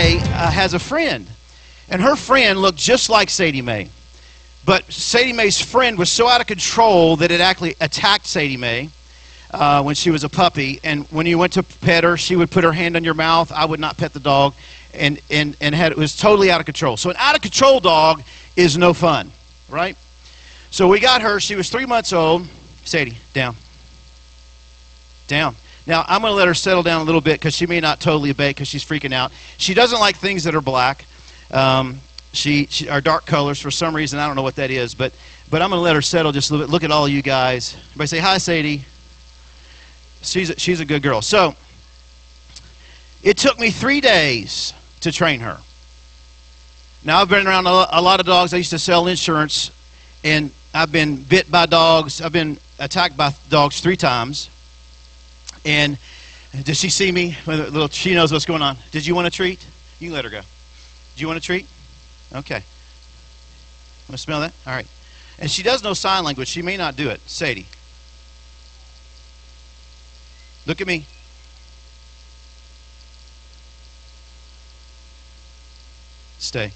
Uh, has a friend, and her friend looked just like Sadie Mae. But Sadie Mae's friend was so out of control that it actually attacked Sadie Mae uh, when she was a puppy. And when you went to pet her, she would put her hand on your mouth. I would not pet the dog, and and and had it was totally out of control. So an out of control dog is no fun, right? So we got her. She was three months old. Sadie, down, down. Now, I'm going to let her settle down a little bit because she may not totally obey because she's freaking out. She doesn't like things that are black. Um, she, she are dark colors for some reason. I don't know what that is, but but I'm going to let her settle just a little bit. Look at all you guys. Everybody say hi, Sadie. She's a, she's a good girl. So it took me three days to train her. Now I've been around a lot of dogs. I used to sell insurance, and I've been bit by dogs. I've been attacked by dogs three times. And does she see me? Little, she knows what's going on. Did you want a treat? You can let her go. Do you want a treat? Okay. Want to smell that? All right. And she does know sign language. She may not do it. Sadie. Look at me. Stay.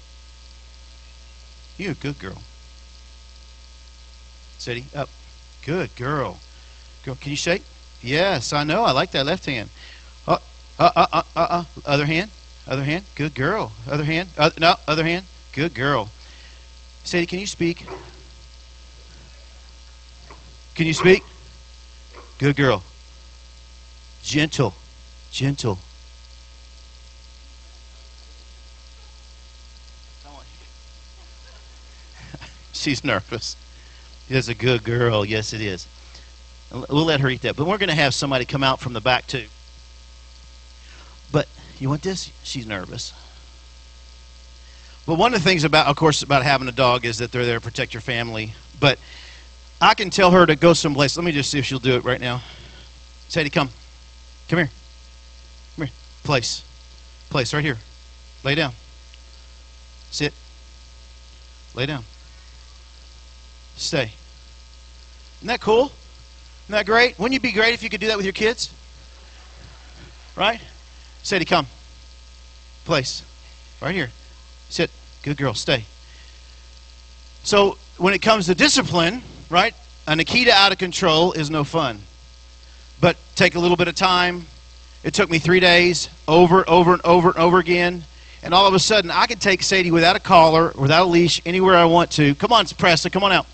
You're a good girl. Sadie, up. Good girl. Girl, can you shake? Yes, I know. I like that left hand. Uh, uh, uh, uh, uh, uh. Other hand. Other hand. Good girl. Other hand. Uh, no, other hand. Good girl. Sadie, can you speak? Can you speak? Good girl. Gentle. Gentle. She's nervous. She's a good girl. Yes, it is. We'll let her eat that. But we're going to have somebody come out from the back, too. But you want this? She's nervous. But one of the things about, of course, about having a dog is that they're there to protect your family. But I can tell her to go someplace. Let me just see if she'll do it right now. Sadie, come. Come here. Come here. Place. Place right here. Lay down. Sit. Lay down. Stay. Isn't that cool? Isn't that great? Wouldn't you be great if you could do that with your kids? Right? Sadie, come. Place. Right here. Sit. Good girl. Stay. So when it comes to discipline, right? A Nikita out of control is no fun. But take a little bit of time. It took me three days, over, over, and over, and over again. And all of a sudden, I could take Sadie without a collar, without a leash, anywhere I want to. Come on, Preston, come on out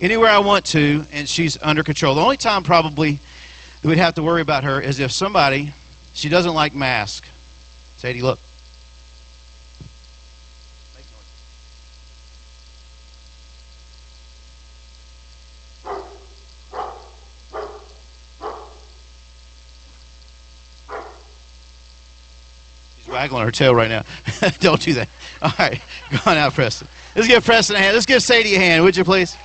anywhere I want to, and she's under control. The only time probably that we'd have to worry about her is if somebody, she doesn't like mask. Sadie, look. She's waggling her tail right now. Don't do that. All right, go on out, Preston. Let's give Preston a hand. Let's give Sadie a hand, would you please?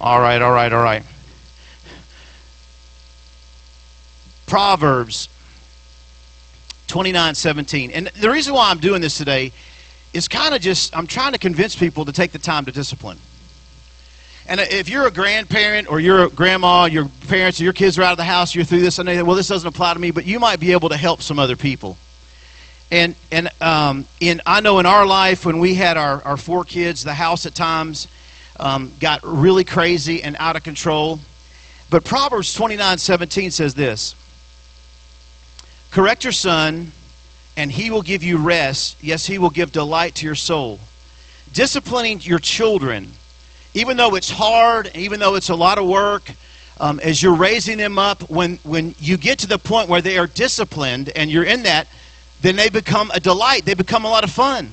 All right, all right, all right. Proverbs 29 17. And the reason why I'm doing this today is kind of just, I'm trying to convince people to take the time to discipline. And if you're a grandparent or you're a grandma, your parents or your kids are out of the house, you're through this, and they well, this doesn't apply to me, but you might be able to help some other people. And, and um, in, I know in our life, when we had our, our four kids, the house at times, um, got really crazy and out of control. But Proverbs 29 17 says this Correct your son, and he will give you rest. Yes, he will give delight to your soul. Disciplining your children, even though it's hard, even though it's a lot of work, um, as you're raising them up, when, when you get to the point where they are disciplined and you're in that, then they become a delight. They become a lot of fun.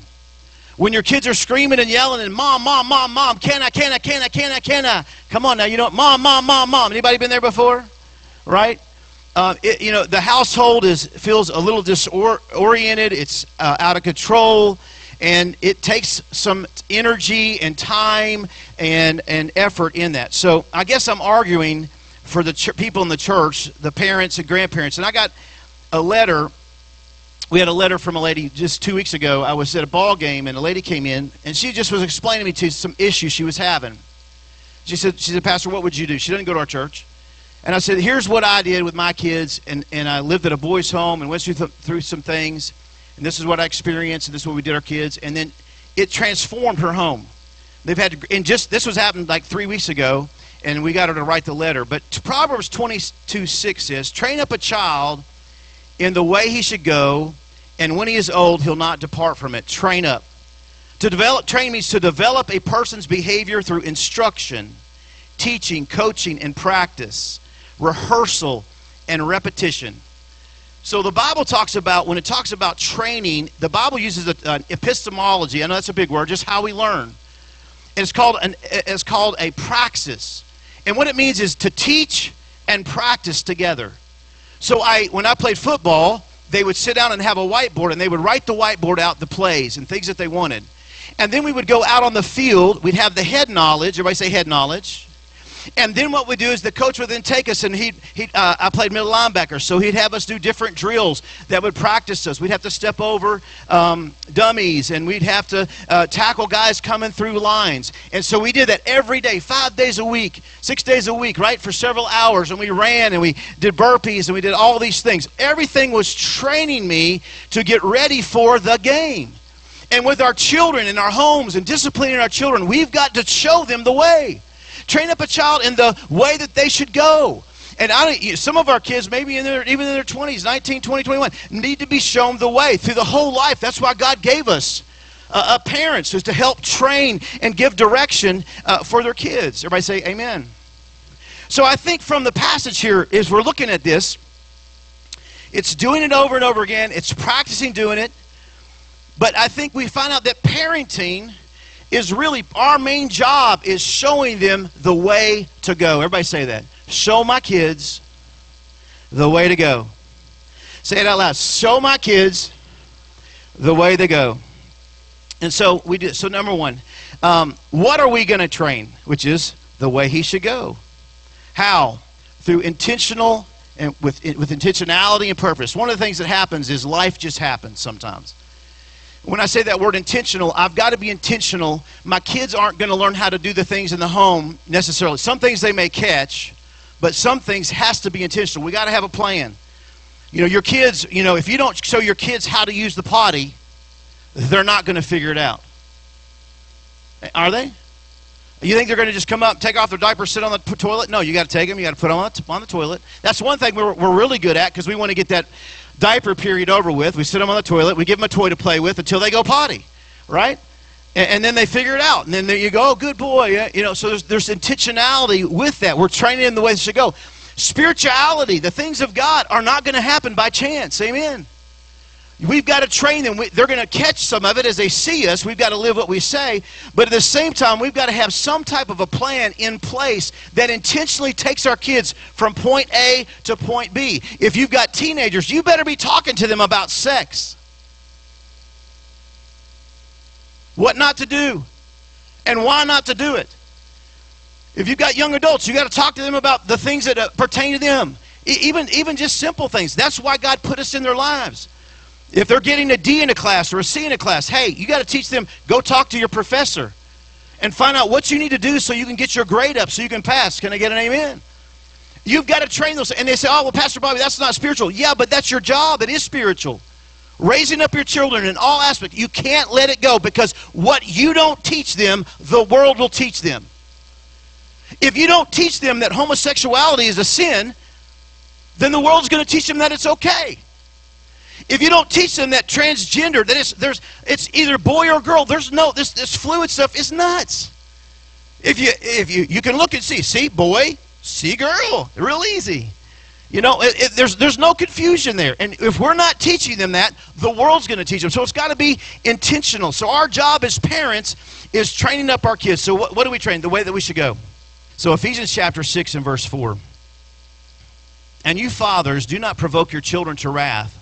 When your kids are screaming and yelling and mom, mom, mom, mom, can I, can I, can I, can I, can I? Come on now, you know, mom, mom, mom, mom. Anybody been there before? Right? Uh, it, you know, the household is feels a little disoriented. It's uh, out of control, and it takes some energy and time and and effort in that. So I guess I'm arguing for the people in the church, the parents and grandparents. And I got a letter we had a letter from a lady just two weeks ago. I was at a ball game, and a lady came in, and she just was explaining to me to some issues she was having. She said, "She said, Pastor, what would you do?" She doesn't go to our church, And I said, here's what I did with my kids. And, and I lived at a boys' home and went through, th- through some things. And this is what I experienced, and this is what we did our kids. And then it transformed her home. They've had to, and just this was happened like three weeks ago, and we got her to write the letter. But Proverbs 22 6 says, Train up a child in the way he should go, and when he is old, he'll not depart from it. Train up. To develop, train means to develop a person's behavior through instruction, teaching, coaching, and practice rehearsal, and repetition. So the Bible talks about, when it talks about training, the Bible uses an epistemology. I know that's a big word, just how we learn. It's called, an, it's called a praxis. And what it means is to teach and practice together. So I, when I played football, they would sit down and have a whiteboard and they would write the whiteboard out the plays and things that they wanted. And then we would go out on the field. We'd have the head knowledge. Everybody say head knowledge. And then what we do is the coach would then take us, and he he uh, I played middle linebacker, so he'd have us do different drills that would practice us. We'd have to step over um, dummies, and we'd have to uh, tackle guys coming through lines. And so we did that every day, five days a week, six days a week, right, for several hours. And we ran, and we did burpees, and we did all these things. Everything was training me to get ready for the game. And with our children in our homes and disciplining our children, we've got to show them the way. Train up a child in the way that they should go. And I don't, some of our kids, maybe in their, even in their 20s, 19, 20, 21, need to be shown the way through the whole life. That's why God gave us uh, uh, parents, is to help train and give direction uh, for their kids. Everybody say amen. So I think from the passage here, as we're looking at this, it's doing it over and over again. It's practicing doing it. But I think we find out that parenting is really our main job is showing them the way to go. Everybody say that. Show my kids the way to go. Say it out loud. Show my kids the way to go. And so we do. So number one, um, what are we going to train? Which is the way he should go. How? Through intentional and with with intentionality and purpose. One of the things that happens is life just happens sometimes when I say that word intentional, I've got to be intentional. My kids aren't going to learn how to do the things in the home necessarily. Some things they may catch, but some things has to be intentional. We got to have a plan. You know, your kids, you know, if you don't show your kids how to use the potty, they're not going to figure it out. Are they? You think they're going to just come up, take off their diaper, sit on the toilet? No, you got to take them. You got to put them on the, on the toilet. That's one thing we're, we're really good at because we want to get that diaper period over with. We sit them on the toilet. We give them a toy to play with until they go potty, right? And, and then they figure it out. And then you go, oh, good boy. You know, so there's, there's intentionality with that. We're training them the way they should go. Spirituality, the things of God, are not going to happen by chance. Amen. We've got to train them. they're going to catch some of it as they see us. We've got to live what we say. But at the same time, we've got to have some type of a plan in place that intentionally takes our kids from point A to point B. If you've got teenagers, you better be talking to them about sex. What not to do, and why not to do it. If you've got young adults, you've got to talk to them about the things that uh, pertain to them. even, even just simple things. That's why God put us in their lives. If they're getting a D in a class or a C in a class, hey, you got to teach them, go talk to your professor and find out what you need to do so you can get your grade up so you can pass. Can I get an amen? You've got to train those. And they say, oh, well, Pastor Bobby, that's not spiritual. Yeah, but that's your job. It is spiritual. Raising up your children in all aspects. You can't let it go because what you don't teach them, the world will teach them. If you don't teach them that homosexuality is a sin, then the world's going to teach them that it's okay. If you don't teach them that transgender, that it's, there's, it's either boy or girl, there's no, this, this fluid stuff is nuts. If you, if you, you can look and see, see boy, see girl, real easy. You know, it, it, there's, there's no confusion there. And if we're not teaching them that, the world's going to teach them. So it's got to be intentional. So our job as parents is training up our kids. So what, what do we train? The way that we should go. So Ephesians chapter 6 and verse 4. And you fathers, do not provoke your children to wrath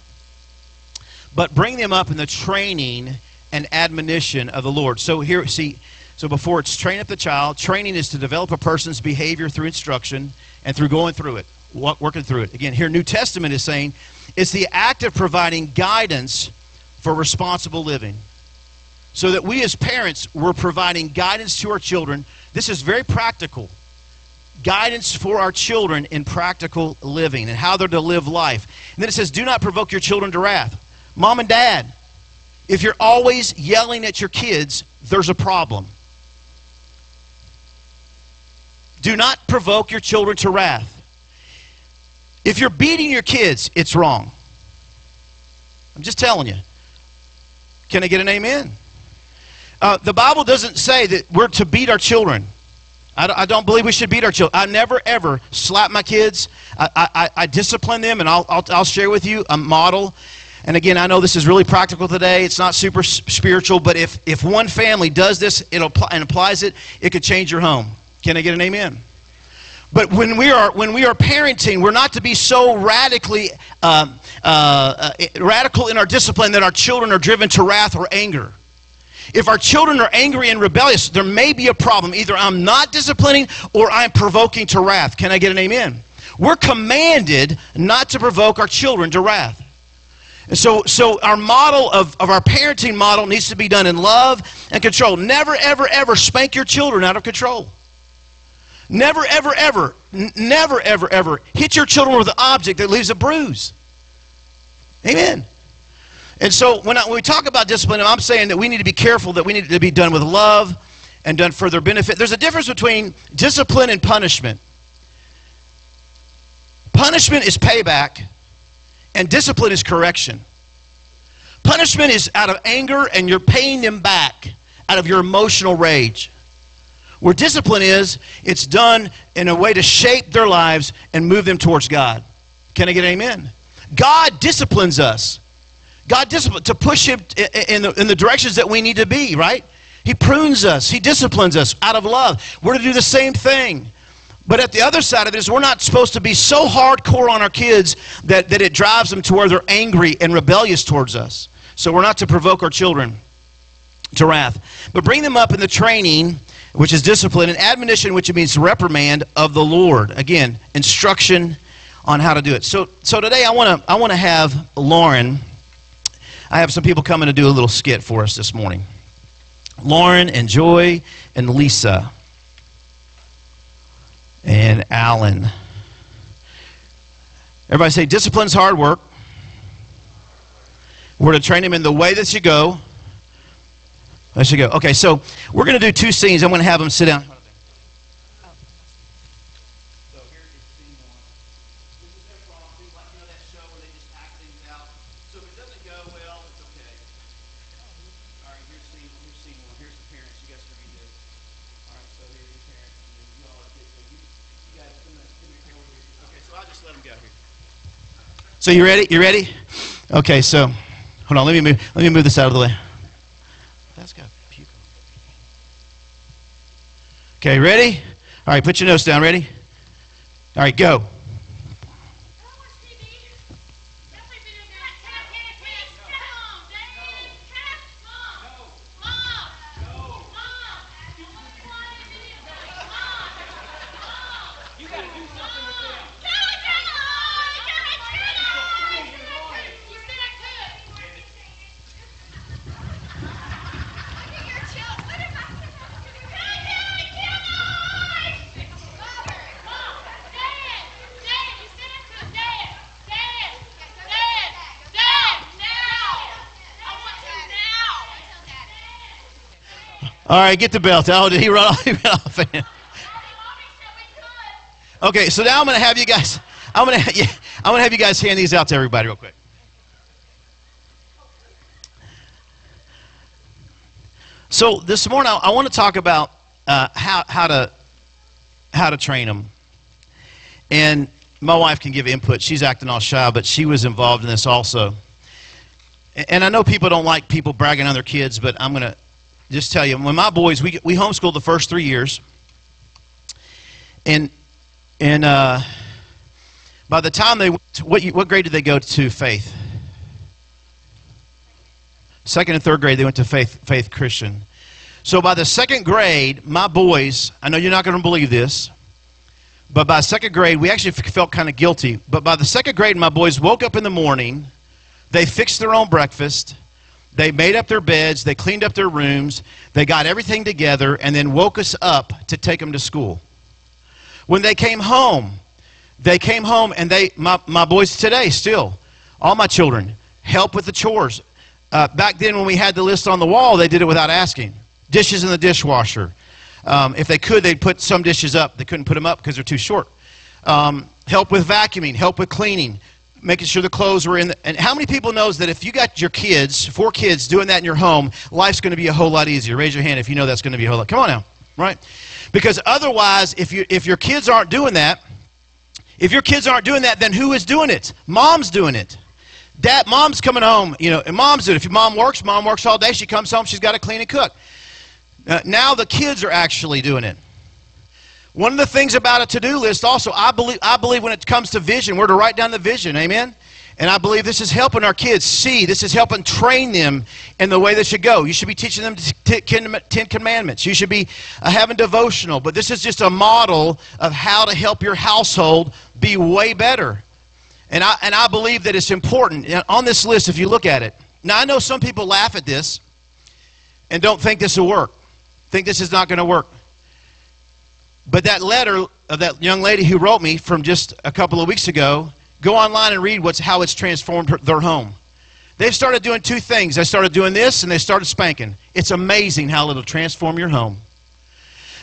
but bring them up in the training and admonition of the Lord. So here, see, so before it's train up the child, training is to develop a person's behavior through instruction and through going through it, working through it. Again, here New Testament is saying it's the act of providing guidance for responsible living. So that we as parents, we're providing guidance to our children. This is very practical. guidance for our children in practical living and how they're to live life. And then it says, do not provoke your children to wrath. Mom and dad, if you're always yelling at your kids, there's a problem. Do not provoke your children to wrath. If you're beating your kids, it's wrong. I'm just telling you. Can I get an amen? Uh, the Bible doesn't say that we're to beat our children. I, I don't believe we should beat our children. I never, ever slap my kids. I, I, I discipline them, and I'll, I'll, I'll share with you a model. And again, I know this is really practical today. It's not super spiritual, but if, if one family does this it and applies it, it could change your home. Can I get an amen? But when we are when we are parenting, we're not to be so radically um, uh, uh, radical in our discipline that our children are driven to wrath or anger. If our children are angry and rebellious, there may be a problem. Either I'm not disciplining or I'm provoking to wrath. Can I get an amen? We're commanded not to provoke our children to wrath. And so, so our model of, of our parenting model needs to be done in love and control. Never, ever, ever spank your children out of control. Never, ever, ever, never, ever, ever hit your children with an object that leaves a bruise. Amen. And so when, I, when we talk about discipline, I'm saying that we need to be careful that we need to be done with love and done for their benefit. There's a difference between discipline and punishment. Punishment is payback, and discipline is correction. Punishment is out of anger, and you're paying them back out of your emotional rage. Where discipline is, it's done in a way to shape their lives and move them towards God. Can I get amen? God disciplines us. God disciplines to push him in the, in the directions that we need to be, right? He prunes us. He disciplines us out of love. We're to do the same thing. But at the other side of it is we're not supposed to be so hardcore on our kids that, that it drives them to where they're angry and rebellious towards us. So we're not to provoke our children to wrath. But bring them up in the training, which is discipline, and admonition, which means reprimand of the Lord. Again, instruction on how to do it. So, so today I want to I want to have Lauren. I have some people coming to do a little skit for us this morning. Lauren and Joy and Lisa and Alan. Everybody say discipline's hard work. We're to train him in the way that you go. That should go. Okay, so we're going to do two scenes. I'm going to have them sit down. So you ready? You ready? Okay, so hold on. Let me move. Let me move this out of the way. That's got puke. Okay, ready? All right, put your nose down. Ready? All right, go. All right, get the belt. Oh, did he run off? He ran off. okay, so now I'm going to have you guys. I'm going to. Yeah, I'm going to have you guys hand these out to everybody real quick. So this morning, I, I want to talk about uh, how how to how to train them, and my wife can give input. She's acting all shy, but she was involved in this also. And I know people don't like people bragging on their kids, but I'm to just tell you, when my boys, we, we homeschooled the first three years. And, and uh, by the time they, went what, what grade did they go to faith? Second and third grade, they went to faith, faith Christian. So by the second grade, my boys, I know you're not going to believe this, but by second grade, we actually felt kind of guilty. But by the second grade, my boys woke up in the morning, they fixed their own breakfast, they made up their beds, they cleaned up their rooms, they got everything together, and then woke us up to take them to school. When they came home, they came home and they, my, my boys today still, all my children, help with the chores. Uh, back then when we had the list on the wall, they did it without asking. Dishes in the dishwasher. Um, if they could, they'd put some dishes up. They couldn't put them up because they're too short. Um, help with vacuuming, help with cleaning, making sure the clothes were in. The, and how many people knows that if you got your kids, four kids, doing that in your home, life's going to be a whole lot easier? Raise your hand if you know that's going to be a whole lot. Come on now, right? Because otherwise, if you if your kids aren't doing that, if your kids aren't doing that, then who is doing it? Mom's doing it. Dad, mom's coming home, you know, and mom's doing it. If your mom works, mom works all day. She comes home, she's got to clean and cook. Uh, now the kids are actually doing it. One of the things about a to-do list also, I believe, I believe when it comes to vision, we're to write down the vision. Amen? And I believe this is helping our kids see. This is helping train them in the way they should go. You should be teaching them Ten Commandments. You should be uh, having devotional. But this is just a model of how to help your household be way better. And I, and I believe that it's important. On this list, if you look at it, now I know some people laugh at this and don't think this will work, think this is not going to work. But that letter of that young lady who wrote me from just a couple of weeks ago, go online and read what's, how it's transformed her, their home. They've started doing two things. They started doing this and they started spanking. It's amazing how it'll transform your home.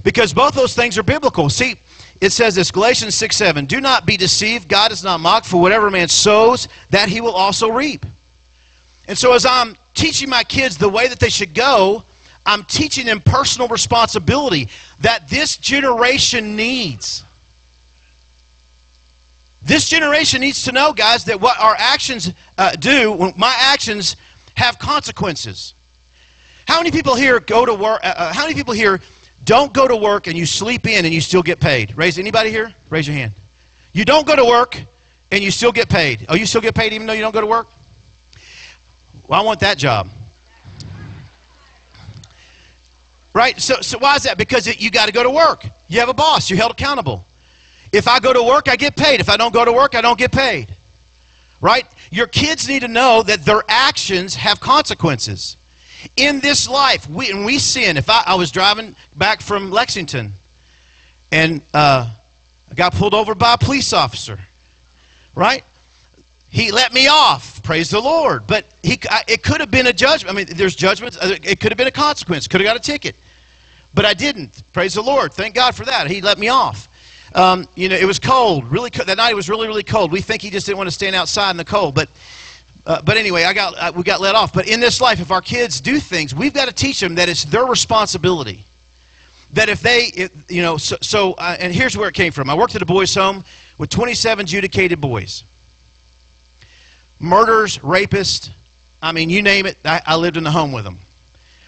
Because both those things are biblical. See, it says this Galatians 6 7. Do not be deceived. God is not mocked, for whatever man sows, that he will also reap. And so, as I'm teaching my kids the way that they should go, I'm teaching them personal responsibility that this generation needs. This generation needs to know, guys, that what our actions uh, do, my actions have consequences. How many people here go to work? Uh, uh, how many people here don't go to work and you sleep in and you still get paid? Raise anybody here? Raise your hand. You don't go to work and you still get paid. Oh, you still get paid even though you don't go to work? Well, I want that job. Right? So, so why is that? Because it, you got to go to work. You have a boss. You're held accountable. If I go to work, I get paid. If I don't go to work, I don't get paid. Right? Your kids need to know that their actions have consequences. In this life, we, and we sin. If I, I was driving back from Lexington and uh, I got pulled over by a police officer, right? He let me off. Praise the Lord. But he, it could have been a judgment. I mean, there's judgments. Uh, it could have been a consequence. Could have got a ticket. But I didn't. Praise the Lord. Thank God for that. He let me off. Um, you know, it was cold. Really, that night it was really, really cold. We think he just didn't want to stand outside in the cold. But, uh, but anyway, I got, uh, we got let off. But in this life, if our kids do things, we've got to teach them that it's their responsibility. That if they, if, you know, so, so uh, and here's where it came from. I worked at a boys' home with 27 adjudicated boys murders, rapists. I mean, you name it, I, I lived in the home with them.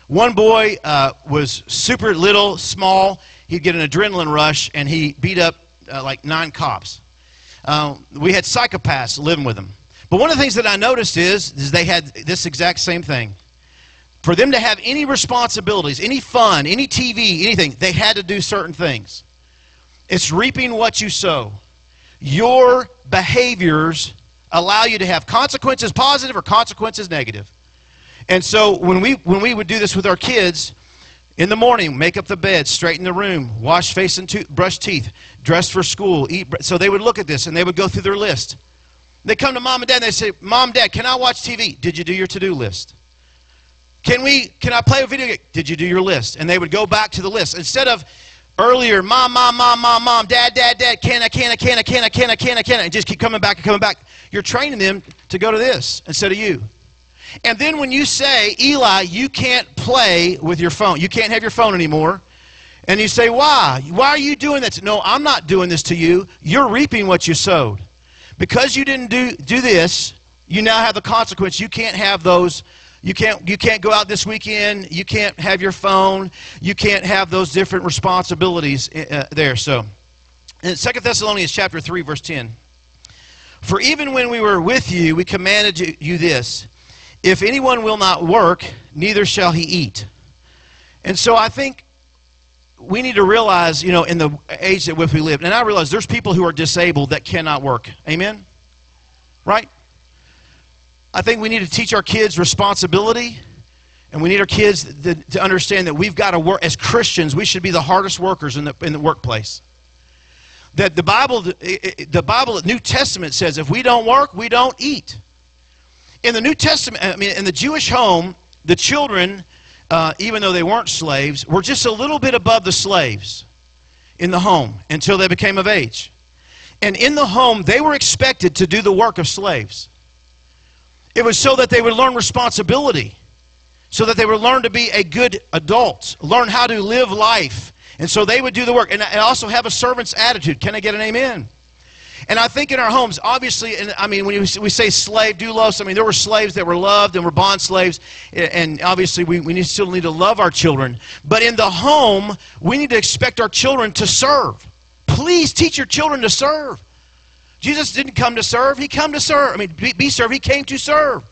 One boy uh, was super little, small. He'd get an adrenaline rush, and he beat up uh, like nine cops. Uh, we had psychopaths living with him. But one of the things that I noticed is, is they had this exact same thing. For them to have any responsibilities, any fun, any TV, anything, they had to do certain things. It's reaping what you sow. Your behaviors allow you to have consequences positive or consequences negative. And so when we when we would do this with our kids, in the morning, make up the bed, straighten the room, wash face and to- brush teeth, dress for school, eat. So they would look at this and they would go through their list. They come to mom and dad and they say, "Mom, dad, can I watch TV? Did you do your to-do list? Can we? Can I play a video game? Did you do your list?" And they would go back to the list instead of earlier, mom, mom, mom, mom, mom, dad, dad, dad, can I, can I, can I, can I, can I, can I, can I, and just keep coming back and coming back. You're training them to go to this instead of you. And then when you say, Eli, you can't play with your phone, you can't have your phone anymore, and you say, why? Why are you doing that? No, I'm not doing this to you. You're reaping what you sowed. Because you didn't do, do this, you now have the consequence. You can't have those you can't, you can't go out this weekend. You can't have your phone. You can't have those different responsibilities uh, there. So, in 2 Thessalonians chapter 3, verse 10. For even when we were with you, we commanded you this If anyone will not work, neither shall he eat. And so I think we need to realize, you know, in the age that we live, and I realize there's people who are disabled that cannot work. Amen? Right? I think we need to teach our kids responsibility. And we need our kids to, to understand that we've got to work, as Christians, we should be the hardest workers in the, in the workplace. that the Bible, the Bible, the New Testament says if we don't work, we don't eat. In the New Testament, I mean, in the Jewish home, the children, uh, even though they weren't slaves, were just a little bit above the slaves in the home until they became of age. And in the home, they were expected to do the work of slaves. It was so that they would learn responsibility, so that they would learn to be a good adult, learn how to live life. And so they would do the work and also have a servant's attitude. Can I get an amen? And I think in our homes, obviously, and I mean, when we say slave, doulos, I mean, there were slaves that were loved and were bond slaves, and obviously we, we still need to love our children. But in the home, we need to expect our children to serve. Please teach your children to serve. Jesus didn't come to serve, He came to serve. I mean, be, be served, He came to serve.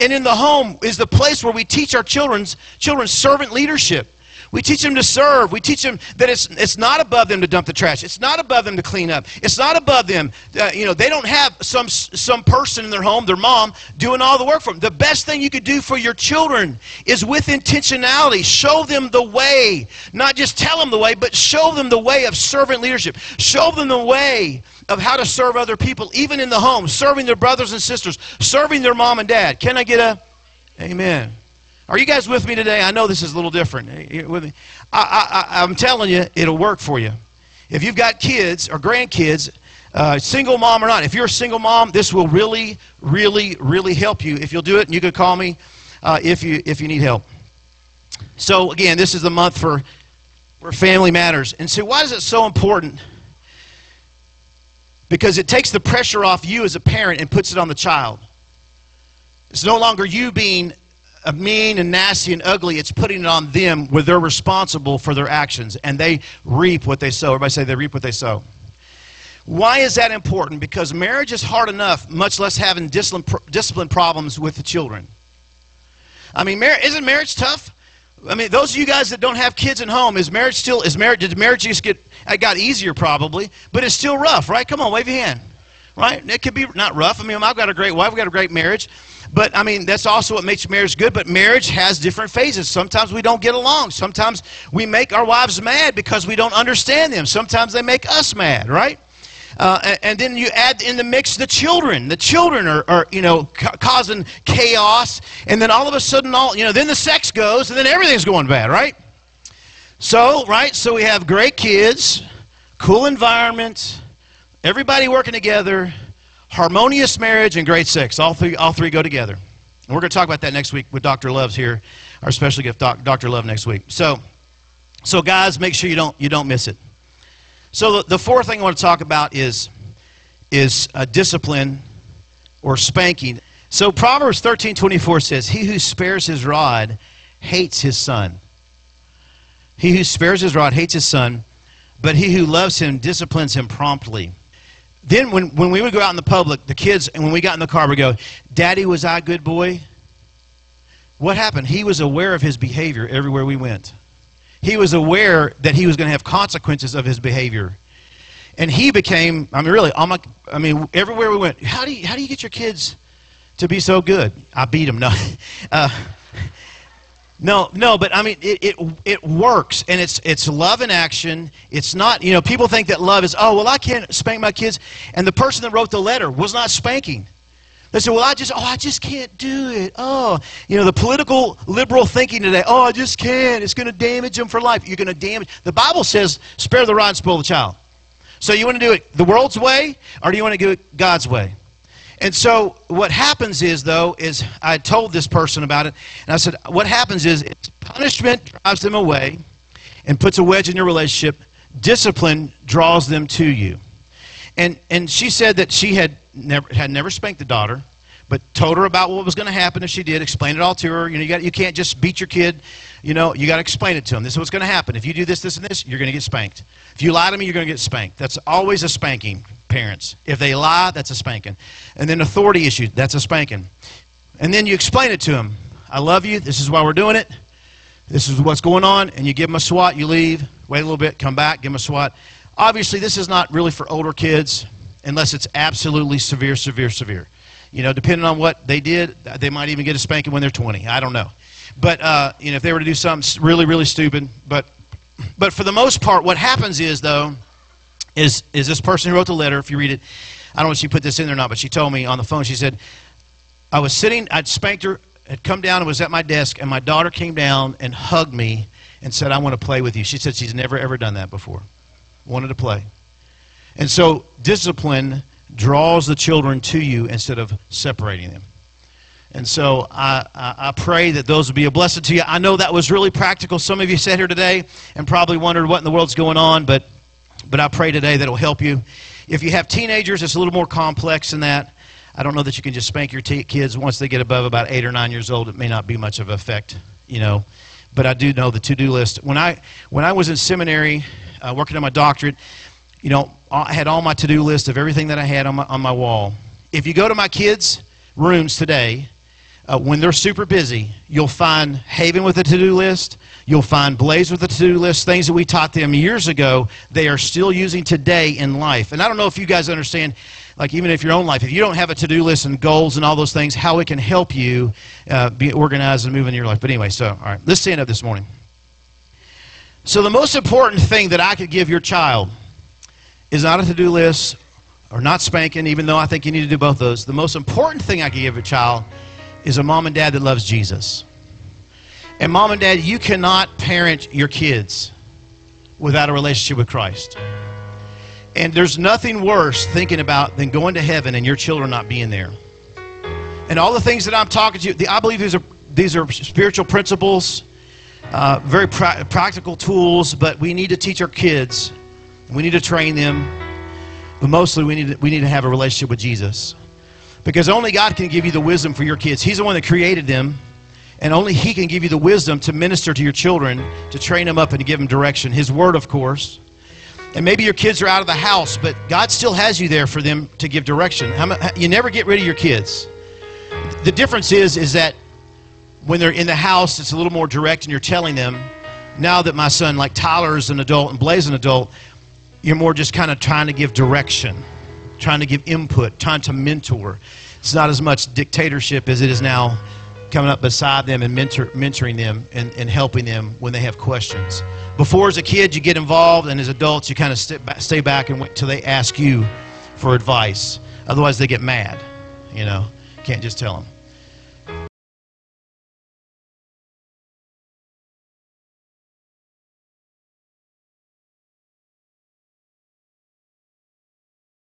And in the home is the place where we teach our children's children servant leadership. We teach them to serve. We teach them that it's, it's not above them to dump the trash. It's not above them to clean up. It's not above them. Uh, you know, they don't have some, some person in their home, their mom, doing all the work for them. The best thing you could do for your children is with intentionality. Show them the way. Not just tell them the way, but show them the way of servant leadership. Show them the way of how to serve other people, even in the home, serving their brothers and sisters, serving their mom and dad. Can I get a amen? Are you guys with me today? I know this is a little different. With me, I, I, I'm telling you, it'll work for you. If you've got kids or grandkids, uh, single mom or not, if you're a single mom, this will really, really, really help you. If you'll do it, and you can call me uh, if you if you need help. So again, this is the month for where family matters. And so, why is it so important? Because it takes the pressure off you as a parent and puts it on the child. It's no longer you being mean and nasty and ugly, it's putting it on them where they're responsible for their actions and they reap what they sow. Everybody say they reap what they sow. Why is that important? Because marriage is hard enough, much less having discipline problems with the children. I mean, isn't marriage tough? I mean, those of you guys that don't have kids at home, is marriage still, is marriage, did marriage just get, it got easier probably, but it's still rough, right? Come on, wave your hand. Right? It could be not rough. I mean, I've got a great wife, I've got a great marriage. But I mean, that's also what makes marriage good. But marriage has different phases. Sometimes we don't get along. Sometimes we make our wives mad because we don't understand them. Sometimes they make us mad, right? Uh, and, then you add in the mix the children. The children are, are you know, ca causing chaos. And then all of a sudden, all you know, then the sex goes, and then everything's going bad, right? So, right, so we have great kids, cool environment, everybody working together, harmonious marriage and great sex. All three, all three go together. And we're going to talk about that next week with Dr. Love's here, our special gift, doc, Dr. Love, next week. So, so guys, make sure you don't you don't miss it. So the, the fourth thing I want to talk about is is a discipline or spanking. So Proverbs thirteen twenty four says, "He who spares his rod hates his son. He who spares his rod hates his son, but he who loves him disciplines him promptly." Then when, when we would go out in the public, the kids, and when we got in the car, we go, Daddy, was I a good boy? What happened? He was aware of his behavior everywhere we went. He was aware that he was going to have consequences of his behavior. And he became, I mean, really, my, I mean, everywhere we went, how do you, how do you get your kids to be so good? I beat them. No. Uh, no, no, but I mean, it, it, it works, and it's, it's love in action. It's not, you know, people think that love is, oh, well, I can't spank my kids. And the person that wrote the letter was not spanking. They said, well, I just, oh, I just can't do it. Oh, you know, the political liberal thinking today, oh, I just can't. It's going to damage them for life. You're going to damage. The Bible says, spare the rod and spoil the child. So you want to do it the world's way, or do you want to do it God's way? And so what happens is, though, is I told this person about it, and I said, what happens is punishment drives them away and puts a wedge in your relationship. Discipline draws them to you. And, and she said that she had never, had never spanked the daughter, but told her about what was going to happen if she did, explained it all to her. You know, you, got, you can't just beat your kid. You know, you got to explain it to them. This is what's going to happen. If you do this, this, and this, you're going to get spanked. If you lie to me, you're going to get spanked. That's always a spanking parents. If they lie, that's a spanking. And then authority issues, that's a spanking. And then you explain it to them. I love you. This is why we're doing it. This is what's going on. And you give them a swat, you leave, wait a little bit, come back, give them a swat. Obviously, this is not really for older kids unless it's absolutely severe, severe, severe. You know, depending on what they did, they might even get a spanking when they're 20. I don't know. But, uh, you know, if they were to do something really, really stupid. But, but for the most part, what happens is, though, is, is this person who wrote the letter. If you read it, I don't know if she put this in there or not, but she told me on the phone, she said, I was sitting, I'd spanked her, had come down and was at my desk, and my daughter came down and hugged me and said, I want to play with you. She said she's never, ever done that before. Wanted to play. And so discipline draws the children to you instead of separating them. And so I, I, I, pray that those will be a blessing to you. I know that was really practical. Some of you sat here today and probably wondered what in the world's going on, but, but I pray today that it will help you. If you have teenagers, it's a little more complex than that. I don't know that you can just spank your t- kids once they get above about eight or nine years old. It may not be much of effect, you know. But I do know the to-do list. When I when I was in seminary, uh, working on my doctorate, you know, I had all my to-do list of everything that I had on my on my wall. If you go to my kids' rooms today, uh, when they're super busy, you'll find Haven with a to-do list. You'll find Blaze with a to-do list. Things that we taught them years ago, they are still using today in life. And I don't know if you guys understand, like even if your own life, if you don't have a to-do list and goals and all those things, how it can help you uh, be organized and move in your life. But anyway, so all right, let's stand up this morning. So the most important thing that I could give your child is not a to-do list or not spanking, even though I think you need to do both those. The most important thing I could give a child is a mom and dad that loves Jesus. And mom and dad, you cannot parent your kids without a relationship with Christ. And there's nothing worse thinking about than going to heaven and your children not being there. And all the things that I'm talking to you, I believe these are these are spiritual principles, uh, very pra- practical tools. But we need to teach our kids. We need to train them. But mostly, we need to, we need to have a relationship with Jesus. Because only God can give you the wisdom for your kids. He's the one that created them. And only He can give you the wisdom to minister to your children, to train them up and to give them direction. His Word, of course. And maybe your kids are out of the house, but God still has you there for them to give direction. You never get rid of your kids. The difference is, is that when they're in the house, it's a little more direct and you're telling them, now that my son, like Tyler, is an adult and Blaze an adult, you're more just kind of trying to give direction trying to give input, trying to mentor. It's not as much dictatorship as it is now coming up beside them and mentor, mentoring them and, and helping them when they have questions. Before, as a kid, you get involved, and as adults, you kind of stay back, stay back and wait till they ask you for advice. Otherwise, they get mad. You know, can't just tell them.